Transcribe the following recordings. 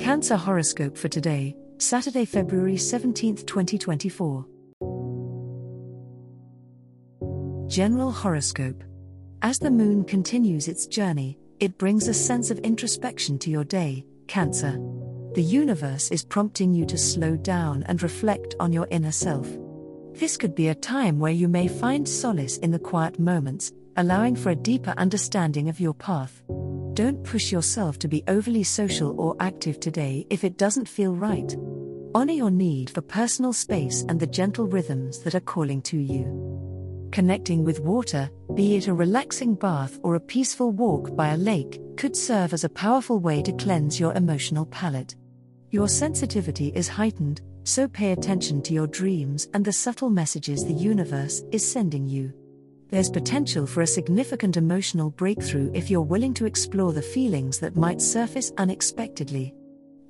Cancer horoscope for today, Saturday, February 17, 2024. General horoscope. As the moon continues its journey, it brings a sense of introspection to your day, Cancer. The universe is prompting you to slow down and reflect on your inner self. This could be a time where you may find solace in the quiet moments, allowing for a deeper understanding of your path. Don't push yourself to be overly social or active today if it doesn't feel right. Honor your need for personal space and the gentle rhythms that are calling to you. Connecting with water, be it a relaxing bath or a peaceful walk by a lake, could serve as a powerful way to cleanse your emotional palate. Your sensitivity is heightened, so pay attention to your dreams and the subtle messages the universe is sending you there's potential for a significant emotional breakthrough if you're willing to explore the feelings that might surface unexpectedly.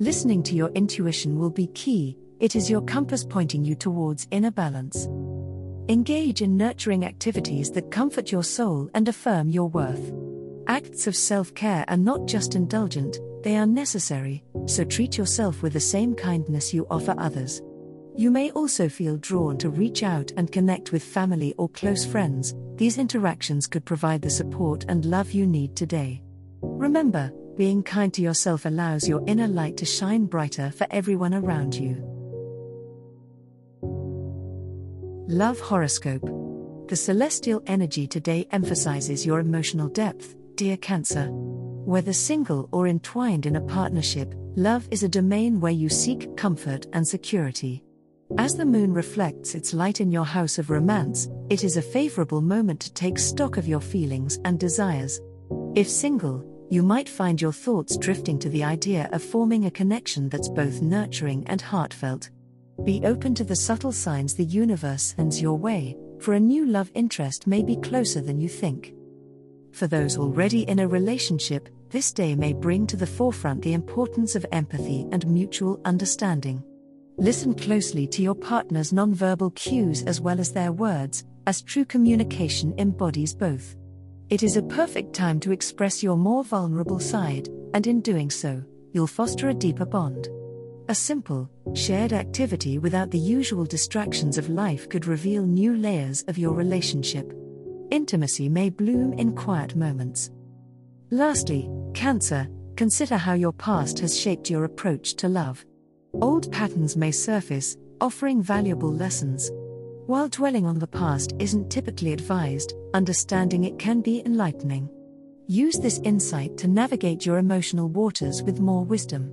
Listening to your intuition will be key, it is your compass pointing you towards inner balance. Engage in nurturing activities that comfort your soul and affirm your worth. Acts of self care are not just indulgent, they are necessary, so treat yourself with the same kindness you offer others. You may also feel drawn to reach out and connect with family or close friends, these interactions could provide the support and love you need today. Remember, being kind to yourself allows your inner light to shine brighter for everyone around you. Love Horoscope The celestial energy today emphasizes your emotional depth, dear Cancer. Whether single or entwined in a partnership, love is a domain where you seek comfort and security. As the moon reflects its light in your house of romance, it is a favorable moment to take stock of your feelings and desires. If single, you might find your thoughts drifting to the idea of forming a connection that's both nurturing and heartfelt. Be open to the subtle signs the universe sends your way, for a new love interest may be closer than you think. For those already in a relationship, this day may bring to the forefront the importance of empathy and mutual understanding. Listen closely to your partner's nonverbal cues as well as their words, as true communication embodies both. It is a perfect time to express your more vulnerable side, and in doing so, you'll foster a deeper bond. A simple, shared activity without the usual distractions of life could reveal new layers of your relationship. Intimacy may bloom in quiet moments. Lastly, Cancer, consider how your past has shaped your approach to love. Old patterns may surface, offering valuable lessons. While dwelling on the past isn't typically advised, understanding it can be enlightening. Use this insight to navigate your emotional waters with more wisdom.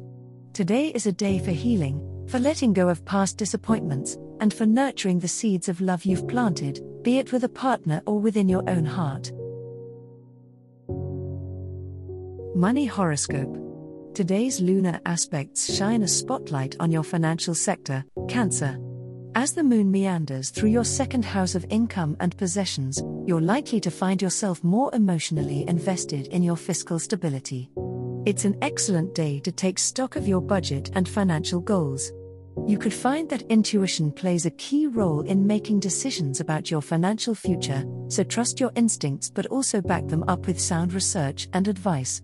Today is a day for healing, for letting go of past disappointments, and for nurturing the seeds of love you've planted, be it with a partner or within your own heart. Money Horoscope Today's lunar aspects shine a spotlight on your financial sector, Cancer. As the moon meanders through your second house of income and possessions, you're likely to find yourself more emotionally invested in your fiscal stability. It's an excellent day to take stock of your budget and financial goals. You could find that intuition plays a key role in making decisions about your financial future, so trust your instincts but also back them up with sound research and advice.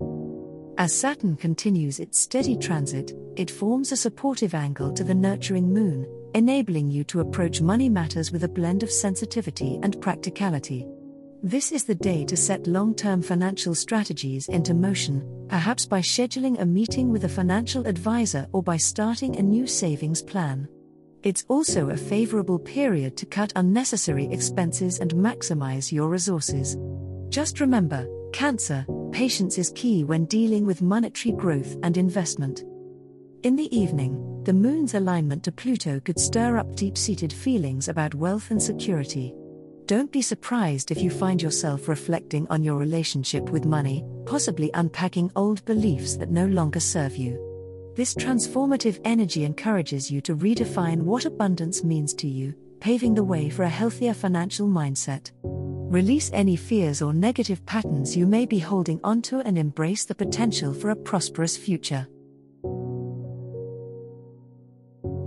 As Saturn continues its steady transit, it forms a supportive angle to the nurturing moon, enabling you to approach money matters with a blend of sensitivity and practicality. This is the day to set long term financial strategies into motion, perhaps by scheduling a meeting with a financial advisor or by starting a new savings plan. It's also a favorable period to cut unnecessary expenses and maximize your resources. Just remember, Cancer, patience is key when dealing with monetary growth and investment. In the evening, the moon's alignment to Pluto could stir up deep seated feelings about wealth and security. Don't be surprised if you find yourself reflecting on your relationship with money, possibly unpacking old beliefs that no longer serve you. This transformative energy encourages you to redefine what abundance means to you, paving the way for a healthier financial mindset. Release any fears or negative patterns you may be holding onto and embrace the potential for a prosperous future.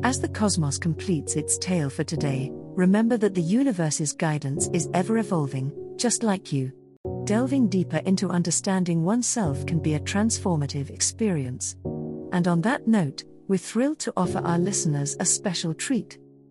As the cosmos completes its tale for today, remember that the universe's guidance is ever evolving, just like you. Delving deeper into understanding oneself can be a transformative experience. And on that note, we're thrilled to offer our listeners a special treat.